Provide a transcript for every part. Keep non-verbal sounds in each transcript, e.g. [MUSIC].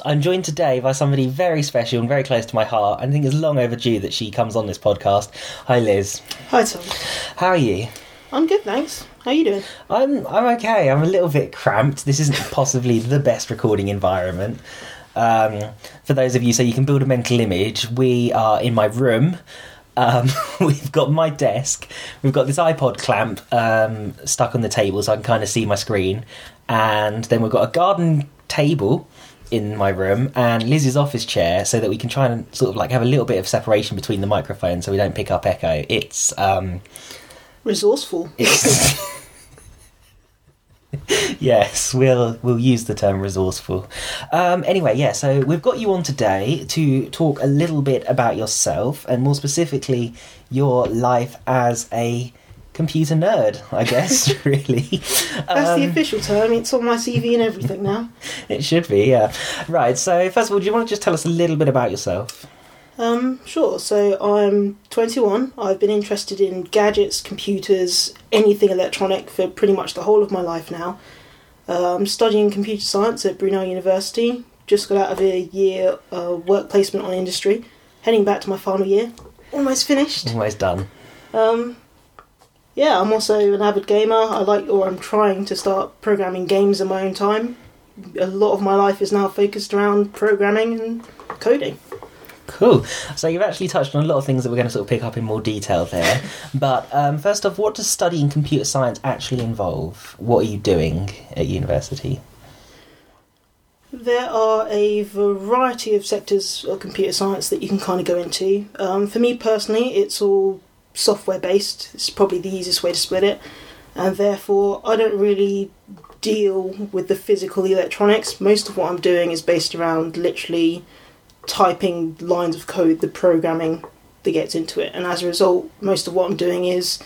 podcast. I'm joined today by somebody very special and very close to my heart. I think it's long overdue that she comes on this podcast. Hi, Liz. Hi Tom. How are you? I'm good, thanks. How are you doing? I'm I'm okay. I'm a little bit cramped. This isn't possibly the best recording environment. Um, for those of you, so you can build a mental image. We are in my room. Um, [LAUGHS] we've got my desk. We've got this iPad clamp um, stuck on the table, so I can kind of see my screen. And then we've got a garden table in my room and Liz's office chair, so that we can try and sort of like have a little bit of separation between the microphones, so we don't pick up echo. It's um, Resourceful. it's [LAUGHS] yes, we'll we'll use the term resourceful. Um, anyway, yeah. So we've got you on today to talk a little bit about yourself, and more specifically, your life as a computer nerd. I guess [LAUGHS] really. That's the Um, official term. It's on my CV and everything now. [LAUGHS] It should be, yeah. Right. So first of all, do you want to just tell us a little bit about yourself? Um, sure. So I'm 21. I've been interested in gadgets, computers, anything electronic for pretty much the whole of my life now. Uh, I'm studying computer science at Brunel University. Just got out of a year uh, work placement on industry. Heading back to my final year. Almost finished. Almost done. Um, yeah, I'm also an avid gamer. I like, or I'm trying to start programming games in my own time. A lot of my life is now focused around programming and coding. Cool. So you've actually touched on a lot of things that we're going to sort of pick up in more detail there. [LAUGHS] but um, first off, what does studying computer science actually involve? What are you doing at university? There are a variety of sectors of computer science that you can kind of go into. Um, for me personally, it's all software based. It's probably the easiest way to split it, and therefore I don't really deal with the physical electronics. Most of what I'm doing is based around literally typing lines of code, the programming that gets into it, and as a result, most of what I'm doing is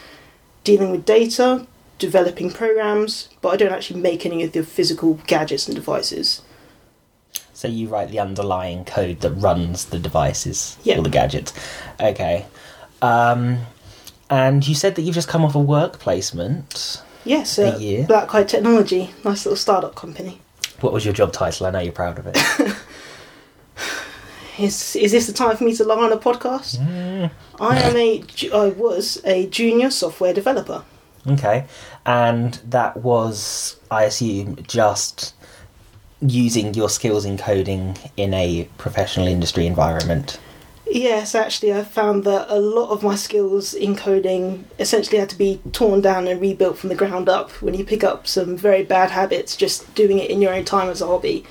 dealing with data, developing programs, but I don't actually make any of the physical gadgets and devices. So you write the underlying code that runs the devices Yeah. or the gadgets. Okay. Um, and you said that you've just come off a work placement. Yes, A uh, year? Black Kite Technology, nice little startup company. What was your job title? I know you're proud of it. [LAUGHS] Is is this the time for me to lie on a podcast? Mm, I am a I was a junior software developer. okay. And that was, I assume, just using your skills in coding in a professional industry environment. Yes, actually, I found that a lot of my skills in coding essentially had to be torn down and rebuilt from the ground up when you pick up some very bad habits just doing it in your own time as a hobby.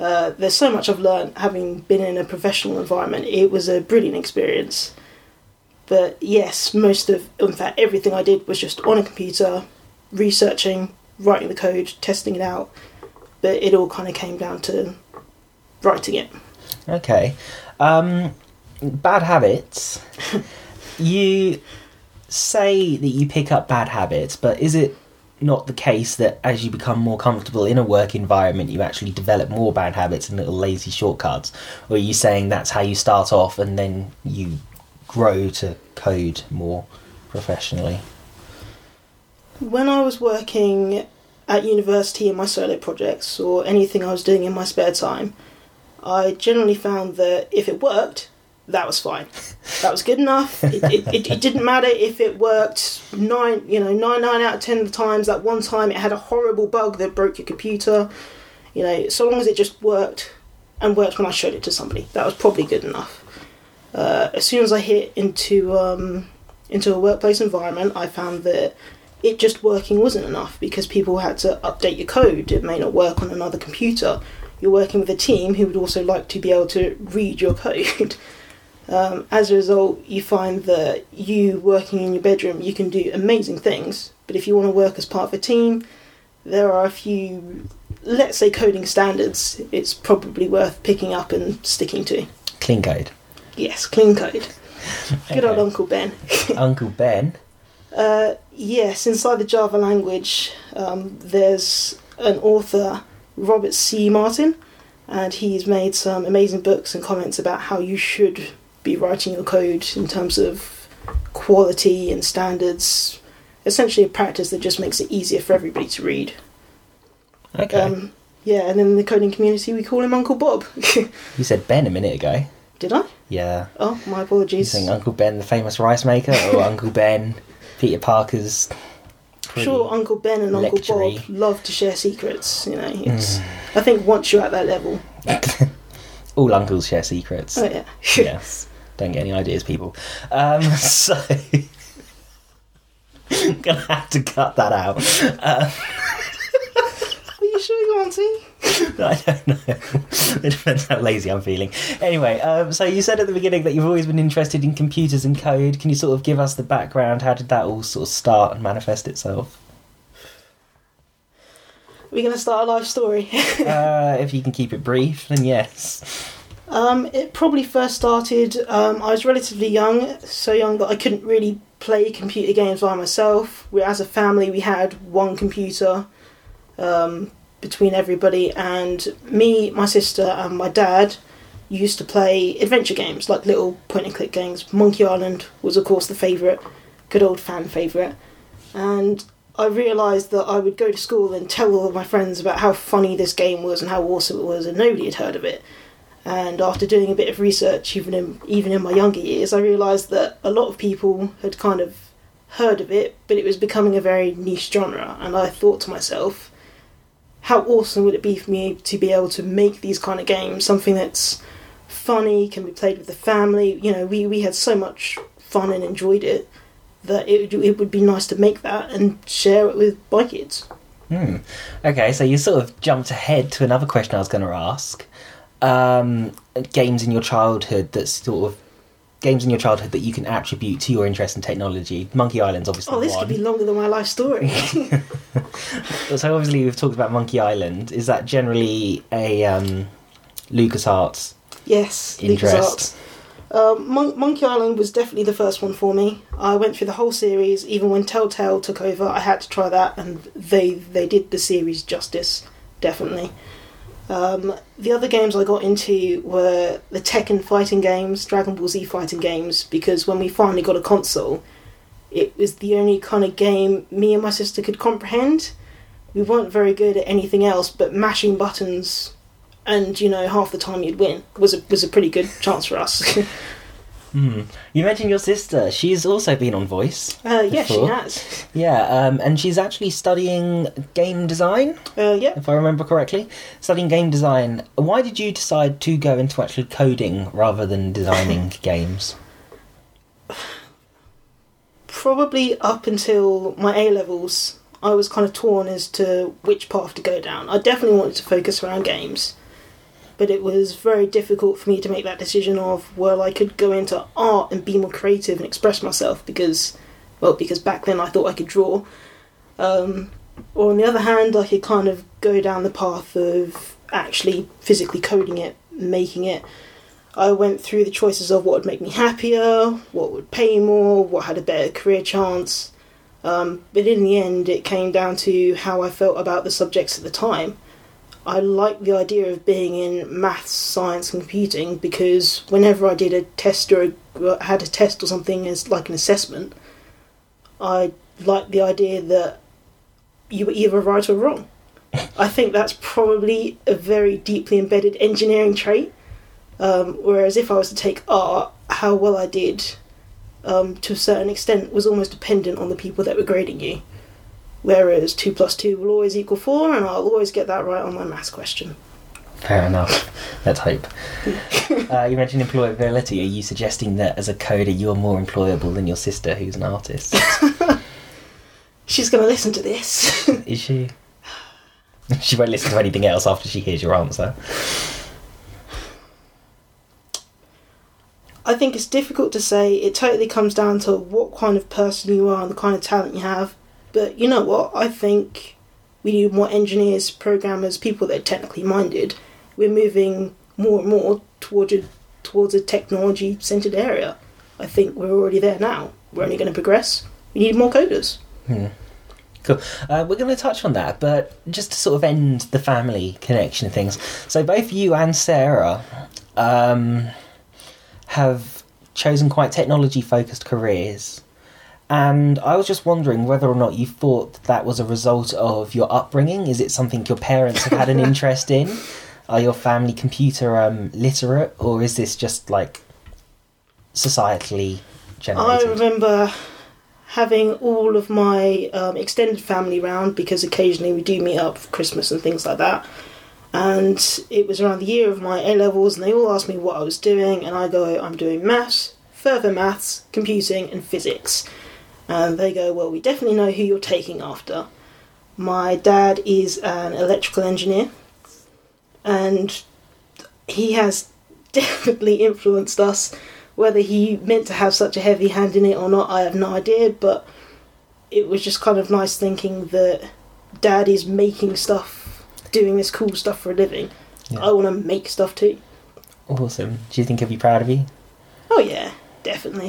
Uh, there's so much I've learned having been in a professional environment. It was a brilliant experience. But yes, most of, in fact, everything I did was just on a computer, researching, writing the code, testing it out. But it all kind of came down to writing it. Okay. Um, bad habits. you say that you pick up bad habits, but is it not the case that as you become more comfortable in a work environment, you actually develop more bad habits and little lazy shortcuts? Or are you saying that's how you start off and then you grow to code more professionally? When I was working at university in my solo projects or anything I was doing in my spare time, I generally found that if it worked, that was fine. That was good enough. It, it, it, it didn't matter if it worked nine, you know, nine nine out of ten of the times. That one time it had a horrible bug that broke your computer. You know, so long as it just worked and worked when I showed it to somebody, that was probably good enough. Uh, as soon as I hit into um, into a workplace environment, I found that it just working wasn't enough because people had to update your code. It may not work on another computer. You're working with a team who would also like to be able to read your code. [LAUGHS] Um, as a result, you find that you working in your bedroom, you can do amazing things. But if you want to work as part of a team, there are a few, let's say, coding standards. It's probably worth picking up and sticking to. Clean code. Yes, clean code. [LAUGHS] Good old Uncle Ben. [LAUGHS] Uncle Ben. Uh, yes, inside the Java language, um, there's an author, Robert C. Martin, and he's made some amazing books and comments about how you should be writing your code in terms of quality and standards. Essentially, a practice that just makes it easier for everybody to read. Okay. Um, Yeah, and then in the coding community, we call him Uncle Bob. [LAUGHS] You said Ben a minute ago. Did I? Yeah. Oh, my You apologies. saying Uncle Ben, the famous rice maker, or [LAUGHS] Uncle Ben, Peter Parker's. Sure Uncle Ben and Uncle lectury. Bob love to share secrets. You know, Mm. I think once you're at that level, [LAUGHS] All uncles share secrets. oh yeah. yes. Don't get any ideas, people. Um, [LAUGHS] so. I'm [LAUGHS] gonna have to cut that out. [LAUGHS] Uh, Are you sure you want to? I don't know. it depends how lazy I'm feeling. Anyway, um, so you said at the beginning that you've always been interested in computers and code. Can you sort of give us the background? How did that all sort of start and manifest itself? We're gonna start a life story. uh, if you can keep it brief, then yes. Um, it probably first started. Um, I was relatively young, so young that I couldn't really play computer games by myself. We, as a family, we had one computer um, between everybody, and me, my sister, and my dad used to play adventure games, like little point and click games. Monkey Island was, of course, the favourite, good old fan favourite, and I realised that I would go to school and tell all of my friends about how funny this game was and how awesome it was, and nobody had heard of it. And after doing a bit of research, even in even in my younger years, I realised that a lot of people had kind of heard of it, but it was becoming a very niche genre. And I thought to myself, how awesome would it be for me to be able to make these kind of games, something that's funny, can be played with the family. You know, we we had so much fun and enjoyed it that it it would be nice to make that and share it with my kids. Hmm. Okay, so you sort of jumped ahead to another question I was going to ask. Um, games in your childhood that sort of games in your childhood that you can attribute to your interest in technology. Monkey Island's obviously Oh, this one. could be longer than my life story. [LAUGHS] So obviously we've talked about Monkey Island. Is that generally a um, LucasArts yes, interest? LucasArts. Um, Mon- Monkey Island was definitely the first one for me. I went through the whole series. Even when Telltale took over, I had to try that, and they they did the series justice, definitely. Um, the other games I got into were the Tekken fighting games, Dragon Ball Z fighting games, because when we finally got a console, it was the only kind of game me and my sister could comprehend. We weren't very good at anything else but mashing buttons and you know half the time you'd win was a was a pretty good chance for us. [LAUGHS] Hmm. You mentioned your sister. She's also been on Voice. uh, yeah, she has. Yeah, um, and she's actually studying game design, Uh, yeah, if I remember correctly. Studying game design. Why did you decide to go into actually coding rather than designing [LAUGHS] games? probably up until my A levels, I was kind of torn as to which path to go down. I definitely wanted to focus around games, but it was very difficult for me to make that decision of well, I could go into art and be more creative and express myself because, well, because back then I thought I could draw. Um, or on the other hand, I could kind of go down the path of actually physically coding it, making it. I went through the choices of what would make me happier, what would pay more, what had a better career chance. Um, but in the end, it came down to how I felt about the subjects at the time. I like the idea of being in maths, science, and computing because whenever I did a test or a, had a test or something as like an assessment, I liked the idea that you were either right or wrong. [LAUGHS] I think that's probably a very deeply embedded engineering trait. Um, whereas if I was to take art, how well I did, um, to a certain extent, was almost dependent on the people that were grading you. Whereas two plus two will always equal four, and I'll always get that right on my maths question. Fair enough. Let's hope. [LAUGHS] uh, you mentioned employability. Are you suggesting that as a coder you're more employable than your sister, who's an artist? [LAUGHS] She's going to listen to this. [LAUGHS] Is she? She won't listen to anything else after she hears your answer. I think it's difficult to say. It totally comes down to what kind of person you are and the kind of talent you have. But you know what? I think we need more engineers, programmers, people that are technically minded. We're moving more and more towards a, towards a technology centered area. I think we're already there now. We're only going to progress. We need more coders. Cool. Uh, we're going to touch on that, but just to sort of end the family connection things. So both you and Sarah um, have chosen quite technology focused careers. And I was just wondering whether or not you thought that was a result of your upbringing. Is it something your parents have had an [LAUGHS] interest in? Are your family computer um, literate, or is this just like societally generated? I remember having all of my um, extended family round because occasionally we do meet up for Christmas and things like that. And it was around the year of my A levels, and they all asked me what I was doing, and I go, I'm doing maths, further maths, computing, and physics. And they go, Well, we definitely know who you're taking after. My dad is an electrical engineer, and he has [LAUGHS] definitely influenced us whether he meant to have such a heavy hand in it or not, I have no idea, but it was just kind of nice thinking that dad is making stuff, doing this cool stuff for a living. Yeah. I want to make stuff too. Awesome. Do you think he'll be proud of you? Oh, yeah,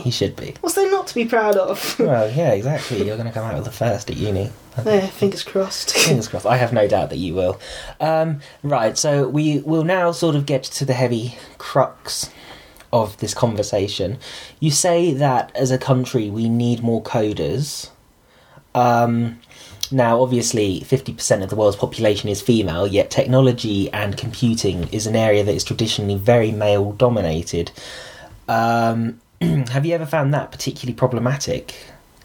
He should be. What's there not to be proud of? [LAUGHS] Well, yeah, exactly. You're going to come out with the first at uni. there, fingers crossed. [LAUGHS] Fingers crossed. I have no doubt that you will. Um, right, so we will now sort of get to the heavy crux of this conversation. You say that as a country we need more coders. Um, now, obviously, 50% of the world's population is female, yet technology and computing is an area that is traditionally very male dominated. Um, [CLEARS THROAT] have you ever found that particularly problematic,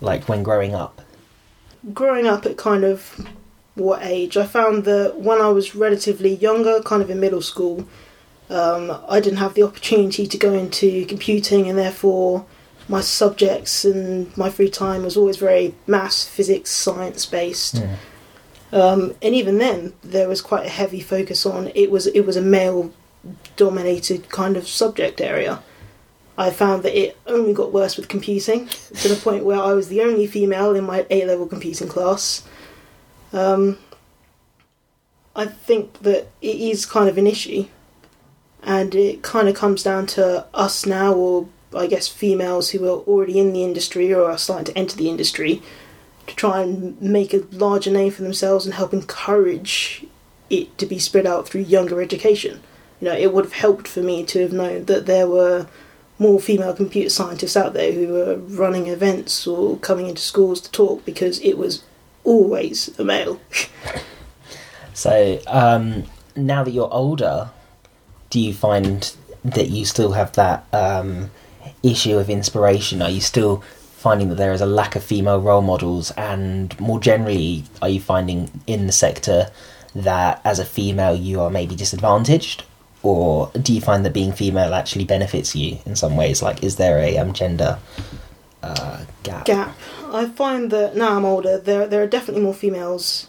like when growing up? growing up at kind of what age, I found that when I was relatively younger, kind of in middle school, um, I didn't have the opportunity to go into computing, and therefore my subjects and my free time was always very maths, physics, science based. Yeah. Um, and even then, there was quite a heavy focus on it was it was a male dominated kind of subject area. I found that it only got worse with computing to the point where I was the only female in my A level computing class. Um, I think that it is kind of an issue, and it kind of comes down to us now, or I guess females who are already in the industry or are starting to enter the industry, to try and make a larger name for themselves and help encourage it to be spread out through younger education. You know, it would have helped for me to have known that there were more female computer scientists out there who were running events or coming into schools to talk because it was always a male. [LAUGHS] So um, now that you're older, do you find that you still have that um, issue of inspiration? Are you still finding that there is a lack of female role models, and more generally, are you finding in the sector that as a female you are maybe disadvantaged? Or do you find that being female actually benefits you in some ways? Like, is there a um, gender uh, gap? gap. I find that now I'm older, there there are definitely more females,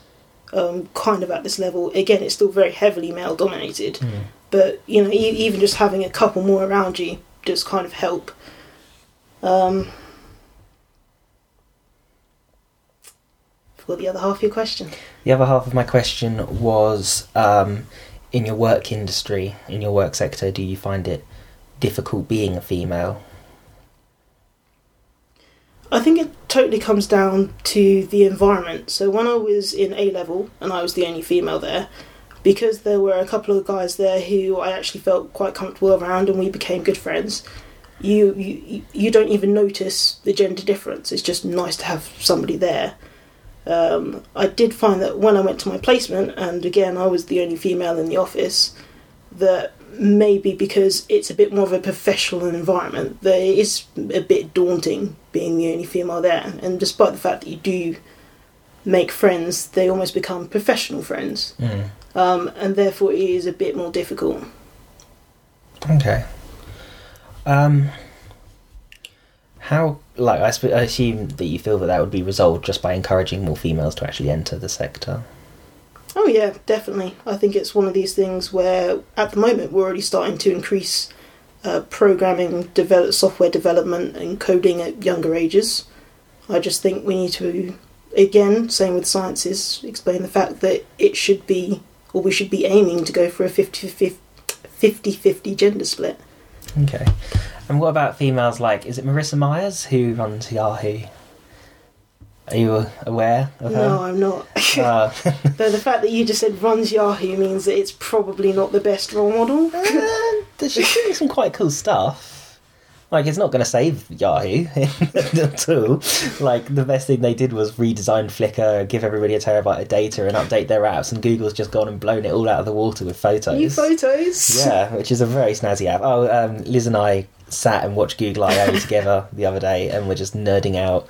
um, kind of at this level. Again, it's still very heavily male dominated, Mm. but you know, e- even just having a couple more around you does kind of help. Um, forgot the other half of your question. The other half of my question was um, in your work industry, in your work sector, do you find it difficult being a female? I think it totally comes down to the environment. So when I was in A level and I was the only female there, because there were a couple of guys there who I actually felt quite comfortable around and we became good friends. You you you don't even notice the gender difference. It's just nice to have somebody there. Um, I did find that when I went to my placement, and again I was the only female in the office, that maybe because it's a bit more of a professional environment, that it is a bit daunting being the only female there. And despite the fact that you do make friends, they almost become professional friends, Mm. um, and therefore it is a bit more difficult. Okay. Um, how, like, I, sp- I assume that you feel that that would be resolved just by encouraging more females to actually enter the sector. Oh yeah, definitely. I think it's one of these things where at the moment we're already starting to increase uh, programming, develop software development, and coding at younger ages. I just think we need to, again, same with sciences, explain the fact that it should be, or we should be aiming to go for a 50-50 gender split. Okay. And what about females like, is it Marissa Myers who runs Yahoo? Are you aware of her? No. I'm not. [LAUGHS] [LAUGHS] Uh, Though the fact that you just said runs Yahoo means that it's probably not the best role model. Uh, she's doing some quite cool stuff. Like it's not going to save Yahoo [LAUGHS] at all. Like the best thing they did was redesign Flickr, give everybody a terabyte of data, and update their apps. And Google's just gone and blown it all out of the water with photos. New photos. Yeah, which is a very snazzy app. Oh, um, Liz and I sat and watched Google I/O [LAUGHS] together the other day, and we're just nerding out.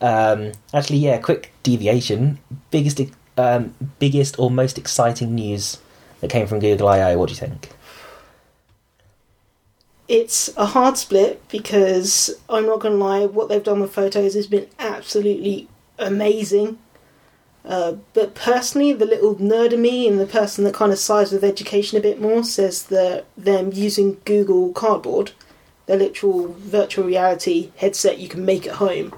Um, actually, yeah, quick deviation. Biggest, um, biggest or most exciting news that came from Google I/O. What do you think? It's a hard split because I'm not going to lie, what they've done with photos has been absolutely amazing. Uh, but personally, the little nerd of me and the person that kind of sides with education a bit more says that them using Google Cardboard, their literal virtual reality headset you can make at home,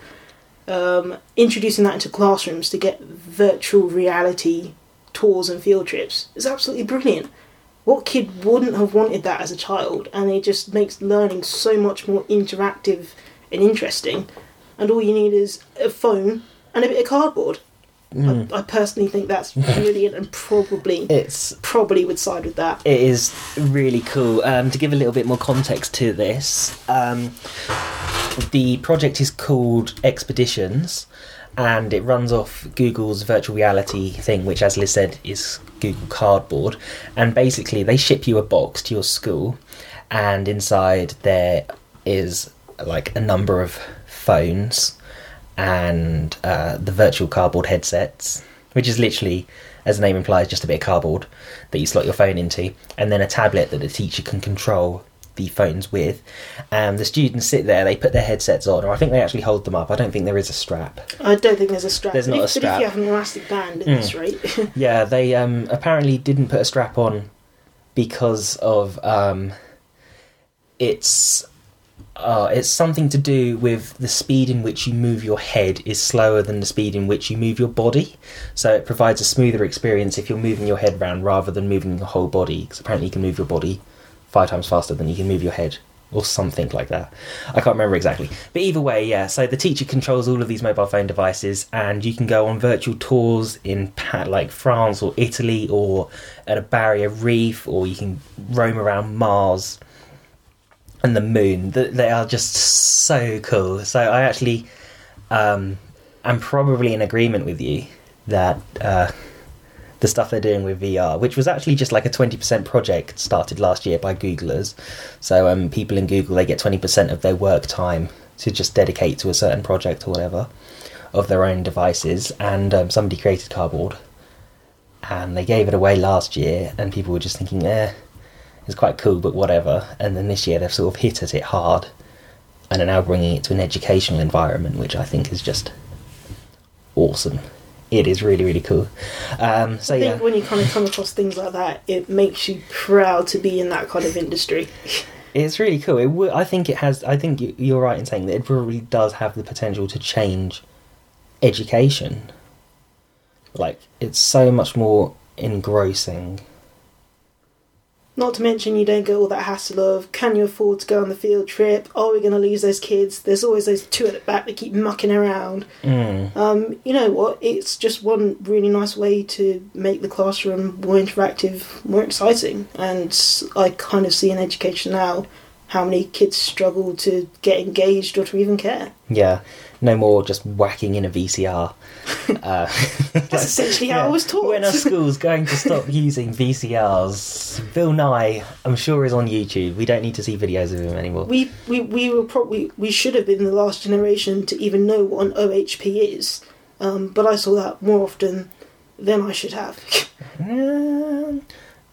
um, introducing that into classrooms to get virtual reality tours and field trips is absolutely brilliant. What kid wouldn't have wanted that as a child? And it just makes learning so much more interactive and interesting. And all you need is a phone and a bit of cardboard. I, I personally think that's brilliant and probably [LAUGHS] It's probably would side with that. It is really cool. Um, to give a little bit more context to this, um, the project is called Expeditions, and it runs off Google's virtual reality thing, which, as Liz said, is Google Cardboard. And basically, they ship you a box to your school, and inside there is like a number of phones and uh, the virtual cardboard headsets, which is literally, as the name implies, just a bit of cardboard that you slot your phone into, and then a tablet that the teacher can control the phones with. And the students sit there, they put their headsets on, or I think they actually hold them up. I don't think there is a strap. I don't think there's a strap. There's not if, a But if you have an elastic band at Mm. this rate, [LAUGHS] Yeah, they um, apparently didn't put a strap on because of um, it's uh, it's something to do with the speed in which you move your head is slower than the speed in which you move your body. So it provides a smoother experience if you're moving your head around rather than moving your whole body. Because apparently you can move your body five times faster than you can move your head. Or something like that. I can't remember exactly. But either way, yeah, so the teacher controls all of these mobile phone devices, and you can go on virtual tours in like France or Italy or at a barrier reef, or you can roam around Mars and the moon. They are just so cool. So I actually um, am probably in agreement with you that uh, the stuff they're doing with VR, which was actually just like a 20% project started last year by Googlers. So um, people in Google, they get 20% of their work time to just dedicate to a certain project or whatever of their own devices. And um, somebody created Cardboard. And they gave it away last year, and people were just thinking, eh, it's quite cool, but whatever. And then this year they've sort of hit at it hard and are now bringing it to an educational environment, which I think is just awesome. It is really, really cool. Um, so I yeah, when you kind of come across things like that, it makes you proud to be in that kind of industry. it's really cool. It w- I think it has. I think you- you're right in saying that it probably does have the potential to change education. Like it's so much more engrossing. Not to mention, you don't get all that hassle of can you afford to go on the field trip? Are we going to lose those kids? There's always those two at the back that keep mucking around. Mm. Um, you know what? It's just one really nice way to make the classroom more interactive, more exciting. And I kind of see in education now how many kids struggle to get engaged or to even care. Yeah, no more just whacking in a VCR. Uh, [LAUGHS] That's essentially how I was taught. When are schools going to stop [LAUGHS] using VCRs? Bill Nye, I'm sure, is on YouTube. We don't need to see videos of him anymore. we, we, we were probably we should have been the last generation to even know what an OHP is, um, but I saw that more often than I should have. [LAUGHS] Um,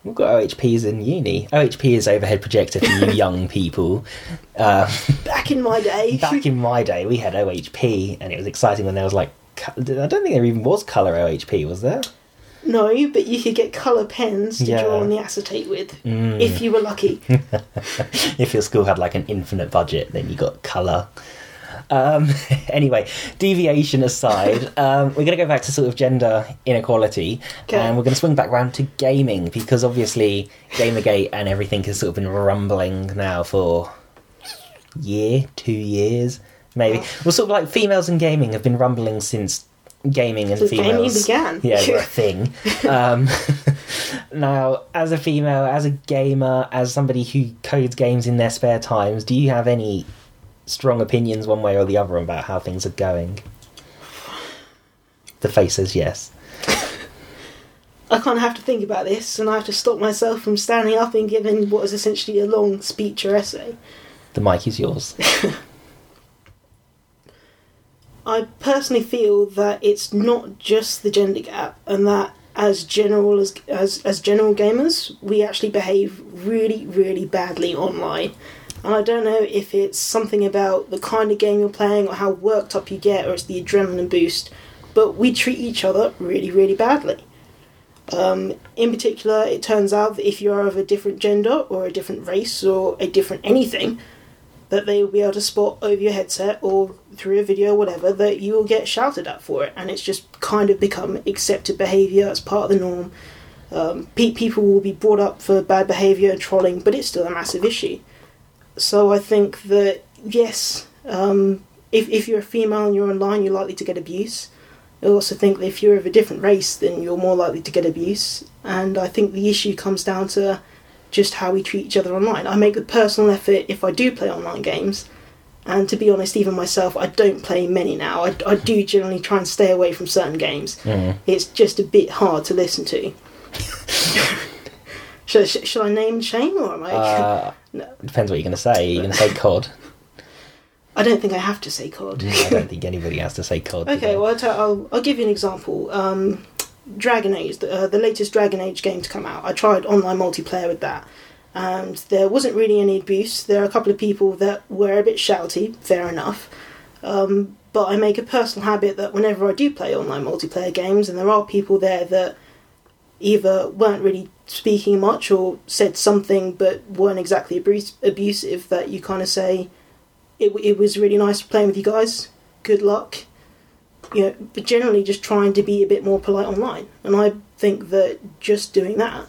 we've got OHPs in uni. OHP is overhead projector for you young people. Uh, Back in my day, back in my day, we had OHP, and it was exciting when there was like. I don't think there even was colour OHP, was there? no, but you could get colour pens to Yeah. draw on the acetate with Mm. if you were lucky. [LAUGHS] if your school had like an infinite budget, then you got colour. Um, [LAUGHS] anyway, deviation aside, [LAUGHS] um, we're going to go back to sort of gender inequality, Okay. and we're going to swing back round to gaming because obviously Gamergate and everything has sort of been rumbling now for year, two years, maybe. Well, sort of like females in gaming have been rumbling since gaming and Since gaming females began. [LAUGHS] yeah were a [LAUGHS] thing um, [LAUGHS] Now, as a female, as a gamer, as somebody who codes games in their spare times, do you have any strong opinions one way or the other about how things are going? The face says yes. I kind of have to think about this, and I have to stop myself from standing up and giving what is essentially a long speech or essay. The mic is yours. I personally feel that it's not just the gender gap, and that as general as as as general gamers, we actually behave really, really badly online. And I don't know if it's something about the kind of game you're playing or how worked up you get, or it's the adrenaline boost. But we treat each other really, really badly. Um, in particular, it turns out that if you are of a different gender or a different race or a different anything, that they will be able to spot over your headset or through a video or whatever that you will get shouted at for it, and it's just kind of become accepted behaviour as part of the norm. Um, pe- people will be brought up for bad behaviour and trolling, but it's still a massive issue. So I think that yes, um, if if you're a female and you're online, you're likely to get abuse. I also think that if you're of a different race, then you're more likely to get abuse. And I think the issue comes down to just how we treat each other online. I make a personal effort if I do play online games. And to be honest, even myself, I don't play many now. I, I do generally try and stay away from certain games. Mm. It's just a bit hard to listen to. [LAUGHS] should, should, should I name shame or am I? Uh, [LAUGHS] No. Depends what you're going to say. You're going to say COD. I don't think I have to say COD. I don't think anybody has to say COD. [LAUGHS] Okay, today. well, I'll, tell, I'll, I'll give you an example. Um, Dragon Age, the, uh, the latest Dragon Age game to come out. I tried online multiplayer with that, and there wasn't really any abuse. There are a couple of people that were a bit shouty, fair enough. Um, but I make a personal habit that whenever I do play online multiplayer games, and there are people there that either weren't really speaking much or said something but weren't exactly abusive, that you kind of say, it, it was really nice playing with you guys. Good luck you know, but generally just trying to be a bit more polite online. And I think that just doing that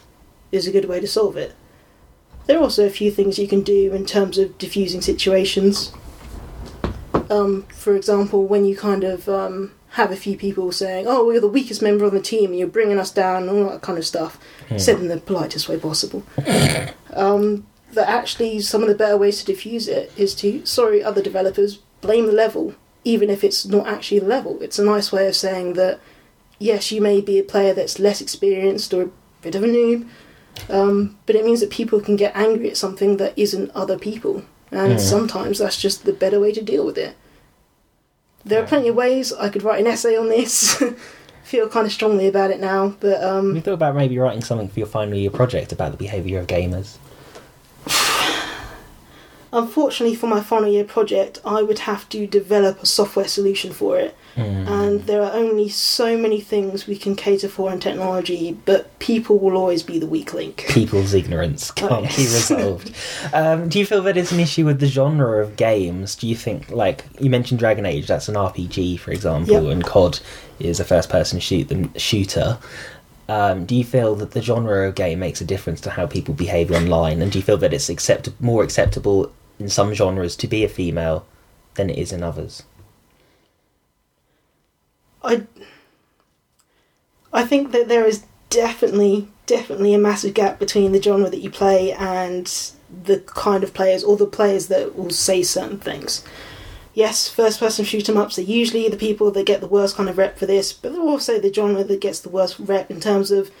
is a good way to solve it. There are also a few things you can do in terms of diffusing situations. Um, for example, when you kind of um, have a few people saying, "Oh, we're the weakest member on the team, and you're bringing us down," and all that kind of stuff, said in the politest way possible. um, that actually some of the better ways to diffuse it is to, sorry, other developers, blame the level even if it's not actually the level. It's a nice way of saying that, yes, you may be a player that's less experienced or a bit of a noob, um, but it means that people can get angry at something that isn't other people. And Mm. sometimes that's just the better way to deal with it. There are plenty of ways I could write an essay on this. [LAUGHS] Feel kind of strongly about it now, but um, you thought about maybe writing something for your final year project about the behaviour of gamers? [SIGHS] [LAUGHS] unfortunately for my final year project, I would have to develop a software solution for it. Mm. and there are only so many things we can cater for in technology, but people will always be the weak link. [LAUGHS] People's ignorance Oh, can't be yes. [LAUGHS] resolved. um, do you feel that it's an issue with the genre of games? Do you think, like, you mentioned Dragon Age, that's an RPG, for example, Yep. and COD is a first person shoot them shooter. Um, do you feel that the genre of game makes a difference to how people behave online? And do you feel that it's accept- more acceptable in some genres to be a female than it is in others? I, I think that there is definitely, definitely a massive gap between the genre that you play and the kind of players, or the players that will say certain things. Yes, first person shoot 'em ups are usually the people that get the worst kind of rep for this, but they're also the genre that gets the worst rep in terms of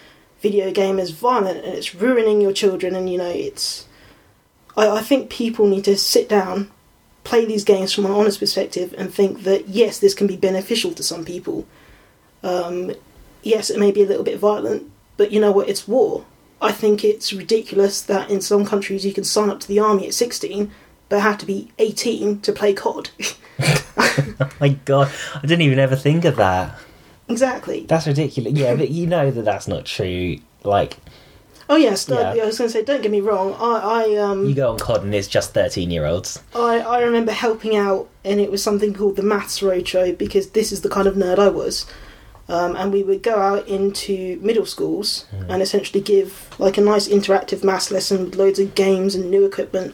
video game is violent and it's ruining your children, and you know, it's. I, I think people need to sit down, play these games from an honest perspective, and think that yes, this can be beneficial to some people. Um, yes, it may be a little bit violent, but you know what? It's war. I think it's ridiculous that in some countries you can sign up to the army at 16, but have to be 18 to play COD. Oh [LAUGHS] [LAUGHS] my god, I didn't even ever think of that. exactly. That's ridiculous. Yeah, but you know that that's not true. Like, Oh yes, Yeah. I was going to say, don't get me wrong. I, I um, you go on COD and it's just 13 year olds. I, I remember helping out, and it was something called the Maths Roadshow because this is the kind of nerd I was. Um, and we would go out into middle schools and essentially give like a nice interactive maths lesson with loads of games and new equipment.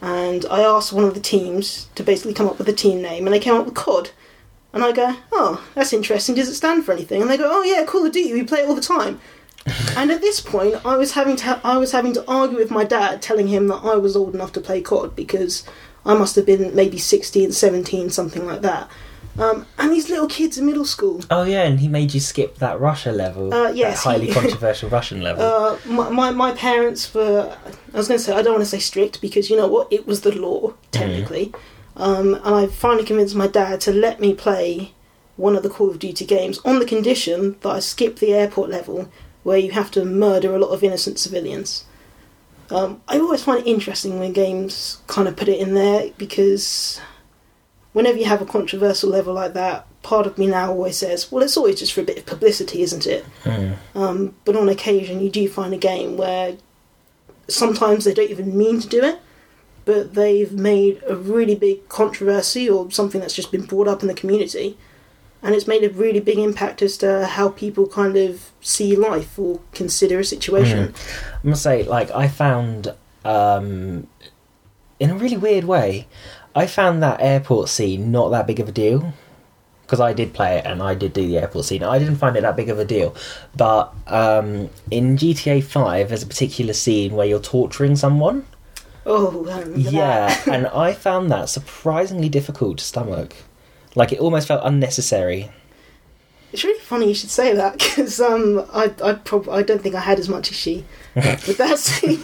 And I asked one of the teams to basically come up with a team name, and they came up with COD. And I go, oh, that's interesting. Does it stand for anything? And they go, oh yeah, Call of Duty. We play it all the time. And at this point, I was having to I was having to argue with my dad, telling him that I was old enough to play COD because I must have been maybe 16, 17, something like that. Um, and these little kids in middle school. Oh yeah, and he made you skip that Russia level. Uh, yes, that highly he- controversial Russian [LAUGHS] level. Uh, my, my my parents were. I was going to say I don't want to say strict because you know what it was the law technically, um, and I finally convinced my dad to let me play one of the Call of Duty games on the condition that I skip the airport level where you have to murder a lot of innocent civilians. Um, I always find it interesting when games kind of put it in there because whenever you have a controversial level like that, part of me now always says, well, it's always just for a bit of publicity, isn't it? Hmm. Um, but on occasion, you do find a game where sometimes they don't even mean to do it, but they've made a really big controversy or something that's just been brought up in the community, and it's made a really big impact as to how people kind of see life or consider a situation. I must say, like, I found, um, in a really weird way, I found that airport scene not that big of a deal. Because I did play it and I did do the airport scene. I didn't find it that big of a deal. But um, in GTA 5, there's a particular scene where you're torturing someone. Oh, I Yeah, and I found that surprisingly difficult to stomach. Like, it almost felt unnecessary. It's really funny you should say that [LAUGHS] because um, I I prob- I don't think I had as much as she with that scene.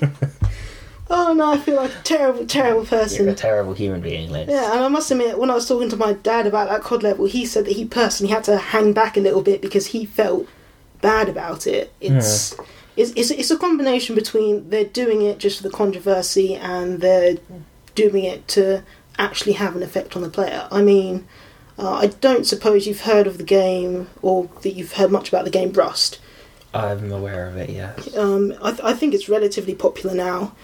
oh no, I feel like a terrible, terrible person. You're a terrible human being, Liz. Yeah, and I must admit, when I was talking to my dad about that COD level, he said that he personally had to hang back a little bit because he felt bad about it. It's it's, it's it's a combination between they're doing it just for the controversy and they're doing it to actually have an effect on the player. I mean, uh, I don't suppose you've heard of the game or that you've heard much about the game Rust. I'm aware of it, yeah. Um, I, th- I think it's relatively popular now.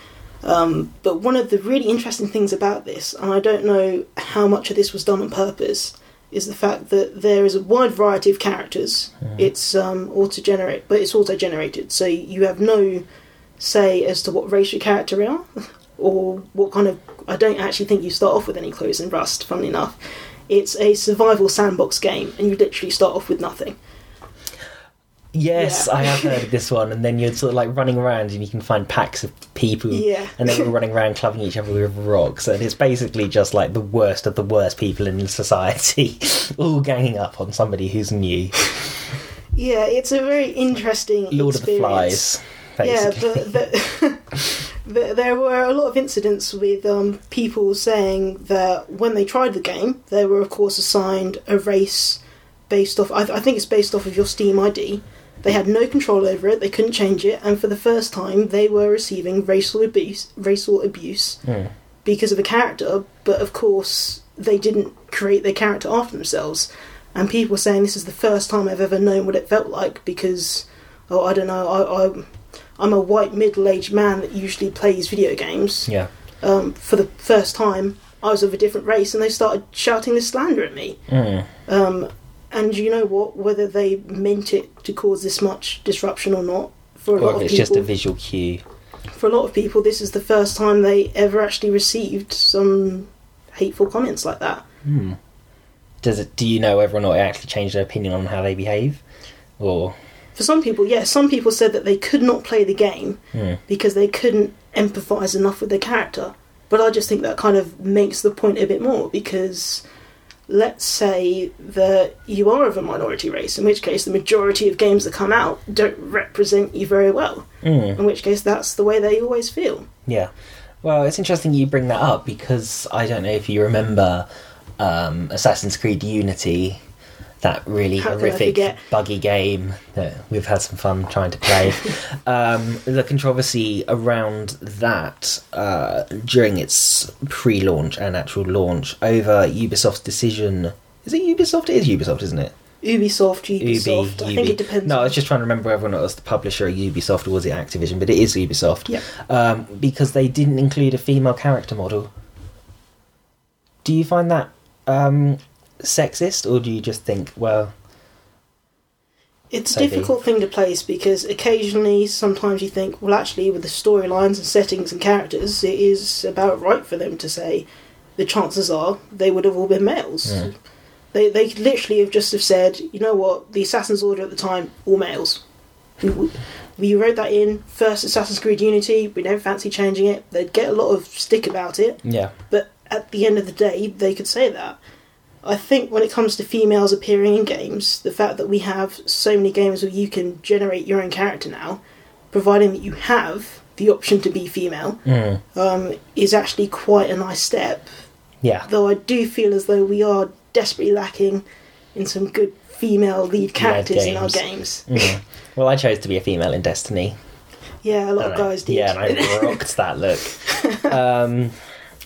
Um, but one of the really interesting things about this, and I don't know how much of this was done on purpose, is the fact that there is a wide variety of characters. It's um, auto generate, but it's auto generated, so you have no say as to what race your character are, [LAUGHS] or what kind of. I don't actually think you start off with any clothes in Rust. Funnily enough, it's a survival sandbox game, and you literally start off with nothing. Yes, Yeah. I have heard of this one, and then you're sort of like running around and you can find packs of people, Yeah. and they're all running around clubbing each other with rocks, and it's basically just like the worst of the worst people in society, [LAUGHS] all ganging up on somebody who's new. Yeah, it's a very interesting Lord of the experience. Flies, Yeah, basically. but the, [LAUGHS] there were a lot of incidents with um, people saying that when they tried the game, they were of course assigned a race based off. I, I think it's based off of your Steam ID. They had no control over it. They couldn't change it, and for the first time, they were receiving racial abuse. Racial abuse because of a character, but of course they didn't create their character after themselves. And people were saying this is the first time I've ever known what it felt like because, oh, I don't know, I, I, I'm a white middle-aged man that usually plays video games. yeah. Um, for the first time, I was of a different race, and they started shouting this slander at me. Mm. Um, and you know what? Whether they meant it to cause this much disruption or not, for a Or lot if of it's just a visual cue. for a lot of people, this is the first time they ever actually received some hateful comments like that. Hmm. Does it? Do you know whether or not it actually changed their opinion on how they behave, or For some people, yes, some people said that they could not play the game Hmm. because they couldn't empathise enough with the character. But I just think that kind of makes the point a bit more because let's say that you are of a minority race, in which case the majority of games that come out don't represent you very well. Mm. In which case, that's the way they always feel. Yeah. Well, it's interesting you bring that up because I don't know if you remember um, Assassin's Creed Unity, that really How horrific, buggy game that we've had some fun trying to play. [LAUGHS] um, the controversy around that uh, during its pre launch and actual launch over Ubisoft's decision. Is it Ubisoft? It is Ubisoft, isn't it? Ubisoft, Ubisoft. Ubi, I Ubi. think it depends. No, I was just trying to remember whether or not it was the publisher of Ubisoft or was it Activision, but it is Ubisoft. Yep. Um, because they didn't include a female character model. Do you find that um, sexist, or do you just think, well, It's a So be. difficult thing to place because occasionally, sometimes you think, well, actually, with the storylines and settings and characters, it is about right for them to say the chances are they would have all been males. Yeah. They they could literally have just have said, you know what, the Assassin's Order at the time, all males. We wrote that in first Assassin's Creed Unity. We don't fancy changing it. They'd get a lot of stick about it, Yeah. but at the end of the day, they could say that. I think when it comes to females appearing in games, the fact that we have so many games where you can generate your own character now, providing that you have the option to be female, Mm. um, is actually quite a nice step. Yeah. Though I do feel as though we are desperately lacking in some good female lead characters in our games. Mm. Well, I chose to be a female in Destiny. Yeah, a lot of I- guys did. Yeah, and I [LAUGHS] rocked that look. [LAUGHS] Um,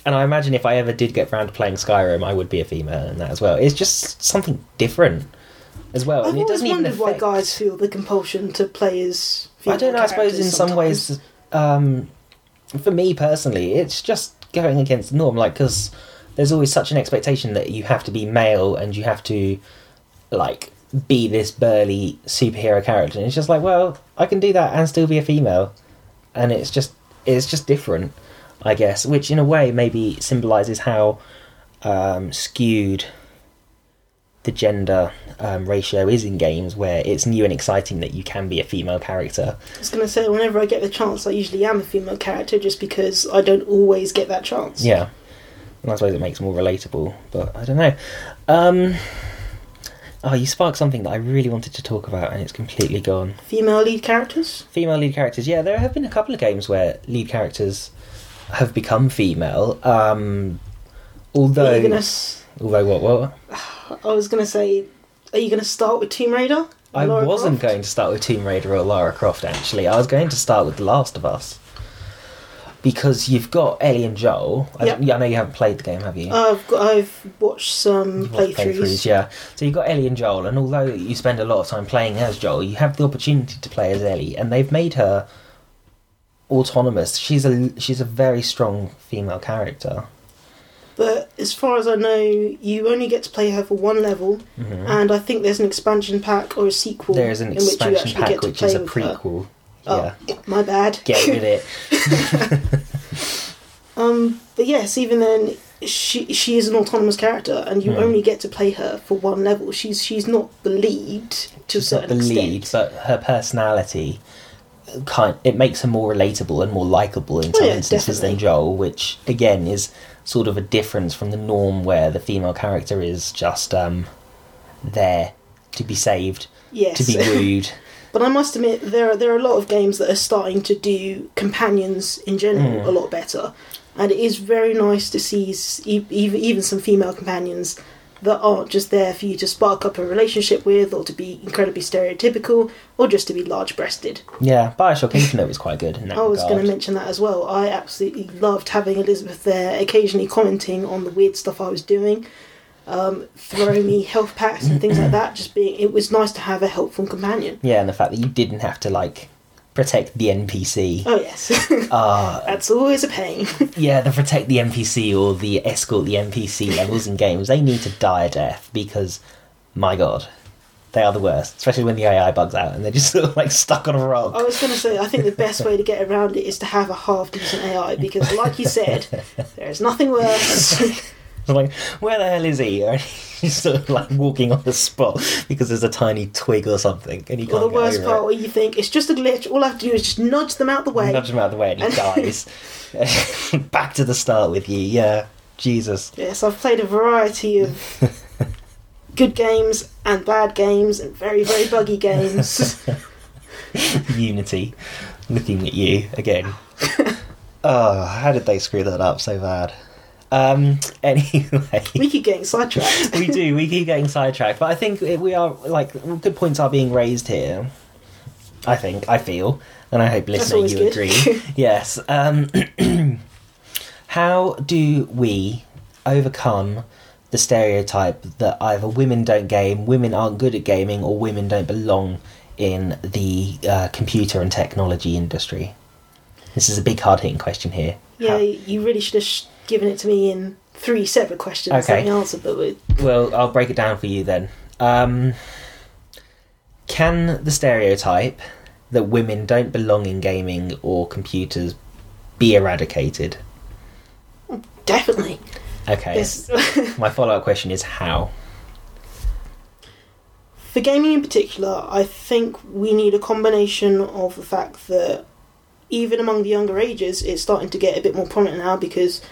and I imagine if I ever did get around to playing Skyrim, I would be a female in that as well. It's just something different as well. I've and it always doesn't even wondered why affect... guys feel the compulsion to play as. I don't know. I suppose in some ways, um, for me personally, it's just going against the norm. Like, because there's always such an expectation that you have to be male and you have to, like, be this burly superhero character. And it's just like, well, I can do that and still be a female, and it's just it's just different, I guess. Which in a way maybe symbolizes how um, skewed the gender um, ratio is in games where it's new and exciting that you can be a female character. I was going to say, whenever I get the chance, I usually am a female character just because I don't always get that chance. Yeah. And I suppose it makes it more relatable, but I don't know. Um, oh, you sparked something that I really wanted to talk about and it's completely gone. Female lead characters? Female lead characters. Yeah, there have been a couple of games where lead characters have become female. Um, although, gonna, although what? What? I was going to say, are you going to start with Tomb Raider? I Lara wasn't Croft? going to start with Tomb Raider or Lara Croft. Actually, I was going to start with The Last of Us because you've got Ellie and Joel. I, Yep. I know you haven't played the game, have you? I've got, I've watched some watched playthroughs. yeah. So you've got Ellie and Joel, and although you spend a lot of time playing as Joel, you have the opportunity to play as Ellie, and they've made her autonomous. She's a she's a very strong female character. But as far as I know, you only get to play her for one level, Mhm. and I think there's an expansion pack or a sequel There is an expansion pack which is a prequel. Oh, Yeah, my bad. get with it. [LAUGHS] Um, but yes, even then, she she is an autonomous character, and you Hmm. only get to play her for one level. She's she's not the lead to a She's not the extent. lead, but her personality kind it makes her more relatable and more likable in Oh, some yeah, instances than. Joel, which again is sort of a difference from the norm where the female character is just um, there to be saved, yes, to be wooed. [LAUGHS] but I must admit there are there are a lot of games that are starting to do companions in general Mm. a lot better, and it is very nice to see even even some female companions that aren't just there for you to spark up a relationship with, or to be incredibly stereotypical, or just to be large-breasted. yeah, Bioshock Infinite was quite good in that [LAUGHS] I was going to mention that as well. I absolutely loved having Elizabeth there, occasionally commenting on the weird stuff I was doing, um, throwing me health packs and things like [COUGHS] that. Just being, it was nice to have a helpful companion. yeah, and the fact that you didn't have to like protect the NPC. Oh yes, Ah, [LAUGHS] that's always a pain. [LAUGHS] yeah, the protect the NPC or the escort the NPC levels in games, they need to die a death because, my god, they are the worst. Especially when the AI bugs out and they're just sort [LAUGHS] of like stuck on a rock. I was going to say, I think the best way to get around it is to have a half decent AI because, like you said, there is nothing worse. I'm [LAUGHS] like, where the hell is he? [LAUGHS] And he's sort of like walking on the spot because there's a tiny twig or something, and he or can't the worst part over where you think it's just a glitch. All I have to do is just nudge them out the way. Nudge them out the way, and he [LAUGHS] dies. Back to the start with you, yeah. Jesus. Yes, I've played a variety of good games and bad games and very, very buggy games. Unity, looking at you again. oh, how did they screw that up so bad? Um. [LAUGHS] Anyway, we keep getting sidetracked. [LAUGHS] we do. We keep getting sidetracked, but I think we are like good points are being raised here. I think. I feel, and I hope always you good. agree. [LAUGHS] yes. Um. [CLEARS THROAT] how do we overcome the stereotype that either women don't game, women aren't good at gaming, or women don't belong in the uh, computer and technology industry? This is a big, hard hitting question here. Yeah, How- you really should have sh- given it to me in three separate questions. Okay. Let me answer, but with, Well, I'll break it down for you then. Um, can the stereotype that women don't belong in gaming or computers be eradicated? definitely. Okay. Yes. [LAUGHS] My follow up question is how? for gaming in particular, I think we need a combination of the fact that even among the younger ages, it's starting to get a bit more prominent now because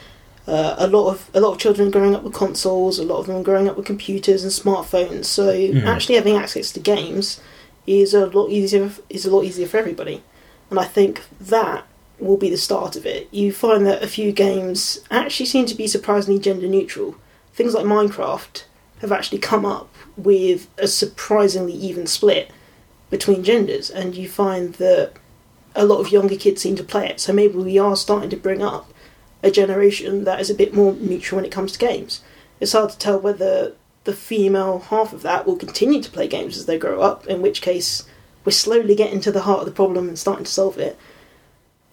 uh, a lot of a lot of children growing up with consoles, a lot of them growing up with computers and smartphones. So Mhm. actually having access to games is a lot easier is a lot easier for everybody, and I think that will be the start of it. You find that a few games actually seem to be surprisingly gender neutral. Things like Minecraft have actually come up with a surprisingly even split between genders, and you find that a lot of younger kids seem to play it. So maybe we are starting to bring up a generation that is a bit more neutral when it comes to games. It's hard to tell whether the female half of that will continue to play games as they grow up, in which case we're slowly getting to the heart of the problem and starting to solve it.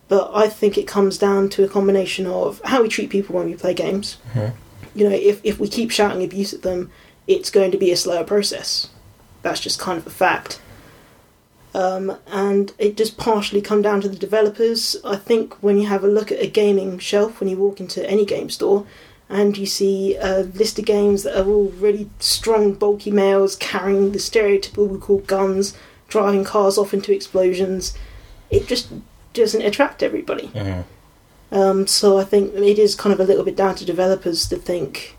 But I think it comes down to a combination of how we treat people when we play games. Mhm. You know, if, if we keep shouting abuse at them, it's going to be a slower process. That's just kind of a fact. Um, and it does partially come down to the developers. I think when you have a look at a gaming shelf, when you walk into any game store, and you see a list of games that are all really strong, bulky males carrying the stereotypical we call guns, driving cars off into explosions, it just doesn't attract everybody. Mhm. Um, so I think it is kind of a little bit down to developers to think.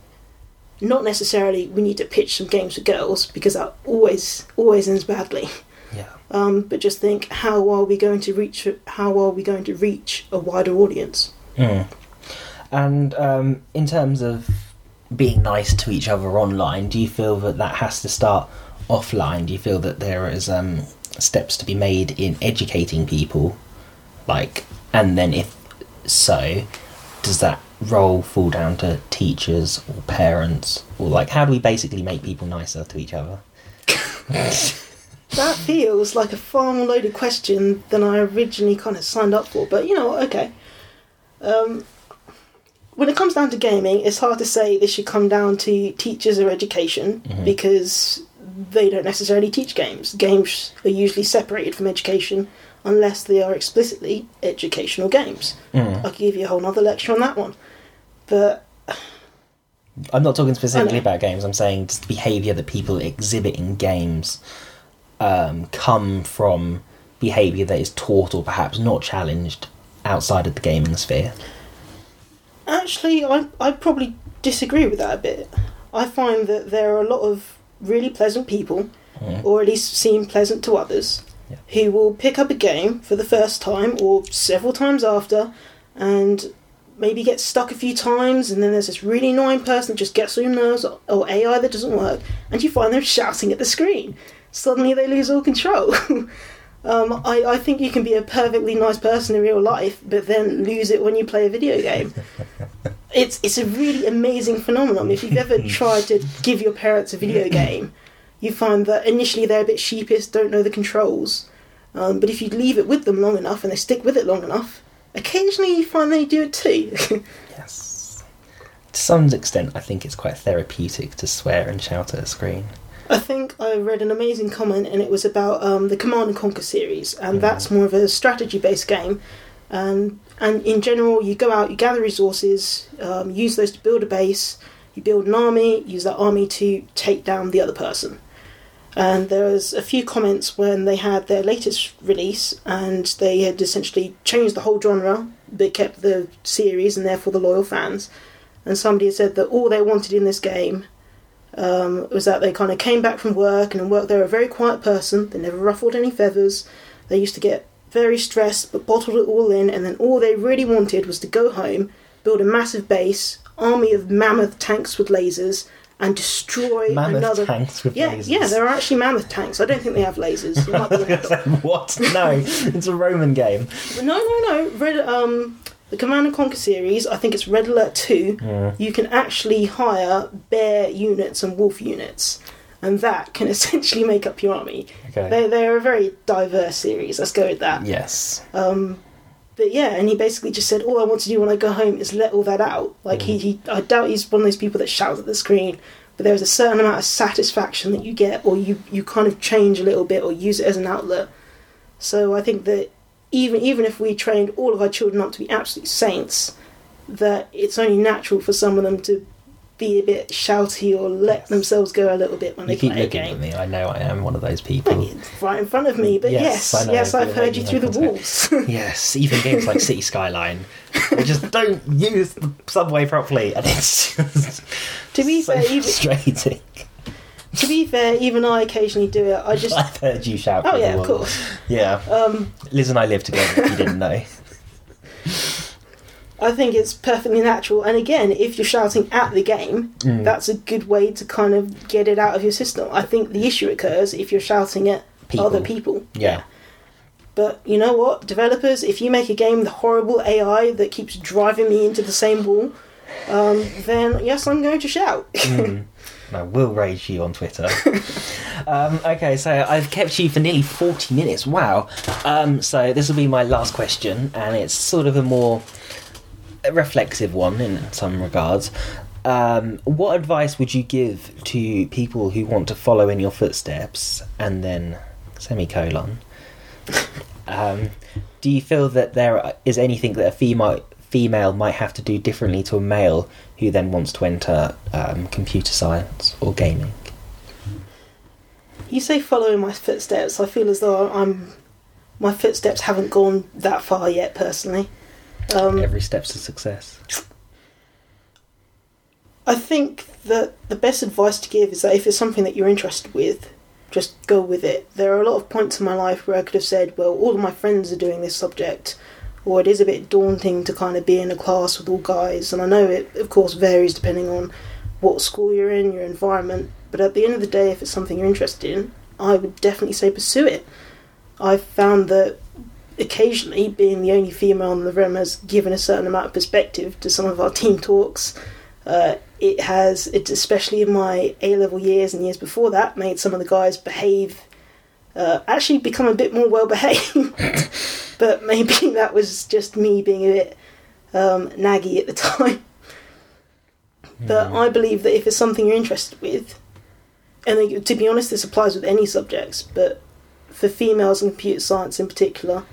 Not necessarily we need to pitch some games for girls because that always always ends badly. Yeah. Um, but just think how are we going to reach how are we going to reach a wider audience? Mm. And um, in terms of being nice to each other online, do you feel that that has to start offline? Do you feel that there is um, steps to be made in educating people, like, and then if so, does that role fall down to teachers or parents, or like, how do we basically make people nicer to each other? [LAUGHS] That feels like a far more loaded question than I originally kind of signed up for. But you know what? Okay. Um, when it comes down to gaming, it's hard to say this should come down to teachers or education Mhm. because they don't necessarily teach games. Games are usually separated from education unless they are explicitly educational games. Mm. I could give you a whole other lecture on that one. But I'm not talking specifically about games. I'm saying just the behaviour that people exhibit in games um, come from behaviour that is taught or perhaps not challenged outside of the gaming sphere. Actually, I I probably disagree with that a bit. I find that there are a lot of really pleasant people, Mm. or at least seem pleasant to others, Yeah. who will pick up a game for the first time or several times after, and maybe get stuck a few times, and then there's this really annoying person that just gets on your nerves, or, or AI that doesn't work, and you find them shouting at the screen. Suddenly they lose all control. [LAUGHS] Um, I, I think you can be a perfectly nice person in real life, but then lose it when you play a video game. [LAUGHS] it's it's a really amazing phenomenon. If you've ever [LAUGHS] tried to give your parents a video game, you find that initially they're a bit sheepish, don't know the controls. Um, but if you leave it with them long enough and they stick with it long enough, occasionally you find they do it too. Yes. To some extent, I think it's quite therapeutic to swear and shout at a screen. I think I read an amazing comment, and it was about um, the Command and Conquer series, and Mhm. that's more of a strategy-based game. And and in general, you go out, you gather resources, um, use those to build a base. You build an army, use that army to take down the other person. And there was a few comments when they had their latest release, and they had essentially changed the whole genre, but kept the series and therefore the loyal fans. And somebody said that all they wanted in this game um, was that they kind of came back from work and in work they were a very quiet person. They never ruffled any feathers. They used to get very stressed but bottled it all in, and then all they really wanted was to go home, build a massive base, army of mammoth tanks with lasers, and destroy Mammoth another. tanks with yeah, lasers. yeah, there are actually mammoth tanks. I don't think they have lasers. It might be [LAUGHS] an add-on. what? No, it's a Roman game. No, no, no. Red, um, the Command and Conquer series, I think it's Red Alert 2, Mm. you can actually hire bear units and wolf units. And that can [LAUGHS] essentially make up your army. Okay. They, they're a very diverse series, let's go with that. Yes. Um, but yeah, and he basically just said, all I want to do when I go home is let all that out. Like, he, he, I doubt he's one of those people that shouts at the screen, but there's a certain amount of satisfaction that you get, or you, you kind of change a little bit, or use it as an outlet. So I think that even even if we trained all of our children up to be absolute saints, that it's only natural for some of them to be a bit shouty or let themselves go a little bit when You they keep play a looking game. at me. I know I am one of those people. Right in front of me, but Yes, yes, yes I've heard you through the walls. [LAUGHS] yes, even games like City Skyline, they just don't use the subway properly, and it's just To be [LAUGHS] so fair, even- frustrating. To be fair, even I occasionally do it. I just, [LAUGHS] I've heard you shout. oh yeah, of course. Yeah, Um, Liz and I live together. If you didn't know. [LAUGHS] I think it's perfectly natural. And again, if you're shouting at the game, Mm. that's a good way to kind of get it out of your system. I think the issue occurs if you're shouting at People. other people. Yeah. But you know what, developers, if you make a game with horrible AI that keeps driving me into the same wall, um, then yes, I'm going to shout. Mm. [LAUGHS] I will rage you on Twitter. [LAUGHS] um, okay, so I've kept you for nearly 40 minutes. Wow. Um, so this will be my last question, and it's sort of a more reflexive one in some regards. Um, what advice would you give to people who want to follow in your footsteps and then semicolon? Um, do you feel that there is anything that a female female might have to do differently to a male who then wants to enter um, computer science or gaming? You say follow in my footsteps. I feel as though I'm my footsteps haven't gone that far yet, personally. Um, Every step's a success. I think that the best advice to give is that if it's something that you're interested with, just go with it. There are a lot of points in my life where I could have said, well, all of my friends are doing this subject, or it is a bit daunting to kind of be in a class with all guys. And I know it, of course, varies depending on what school you're in, your environment, but at the end of the day, if it's something you're interested in, I would definitely say pursue it. I've found that occasionally being the only female in the room has given a certain amount of perspective to some of our team talks. Uh, it has, it's especially in my A level years and years before that, made some of the guys behave, uh, actually become a bit more well behaved. [LAUGHS] but maybe [LAUGHS] that was just me being a bit um, naggy at the time. But I believe that if it's something you're interested with, and to be honest, this applies with any subjects, but for females in computer science in particular,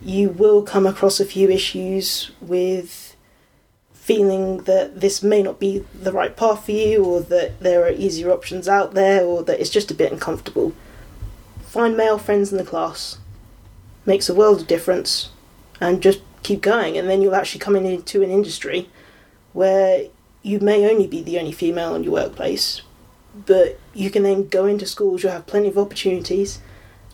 you will come across a few issues with feeling that this may not be the right path for you, or that there are easier options out there, or that it's just a bit uncomfortable. Find male friends in the class. Makes a world of difference, and just keep going, and then you'll actually come into an industry where you may only be the only female in your workplace, but you can then go into schools, you'll have plenty of opportunities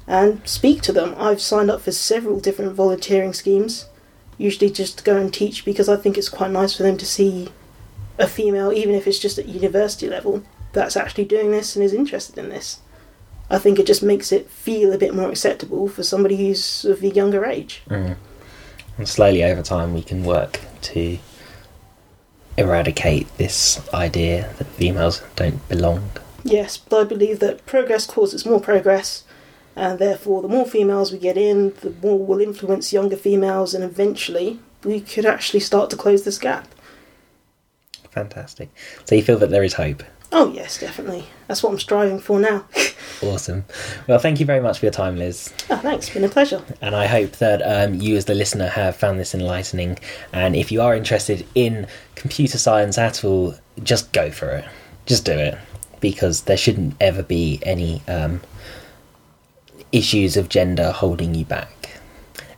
and speak to them. I've signed up for several different volunteering schemes, usually just to go and teach because I think it's quite nice for them to see a female, even if it's just at university level, that's actually doing this and is interested in this. I think it just makes it feel a bit more acceptable for somebody who's of a younger age. Mm. And slowly over time, we can work to eradicate this idea that females don't belong. Yes, but I believe that progress causes more progress, and therefore, the more females we get in, the more we'll influence younger females, and eventually, we could actually start to close this gap. Fantastic. So you feel that there is hope. Oh, yes, definitely. That's what I'm striving for now. [LAUGHS] Awesome. Well, thank you very much for your time, Liz. oh, thanks, been a pleasure. And I hope that um, you, as the listener, have found this enlightening. And if you are interested in computer science at all, just go for it. Just do it. Because there shouldn't ever be any um, issues of gender holding you back.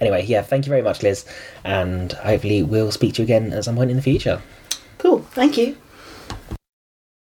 Anyway, yeah, thank you very much, Liz. And hopefully, we'll speak to you again at some point in the future. Cool, thank you.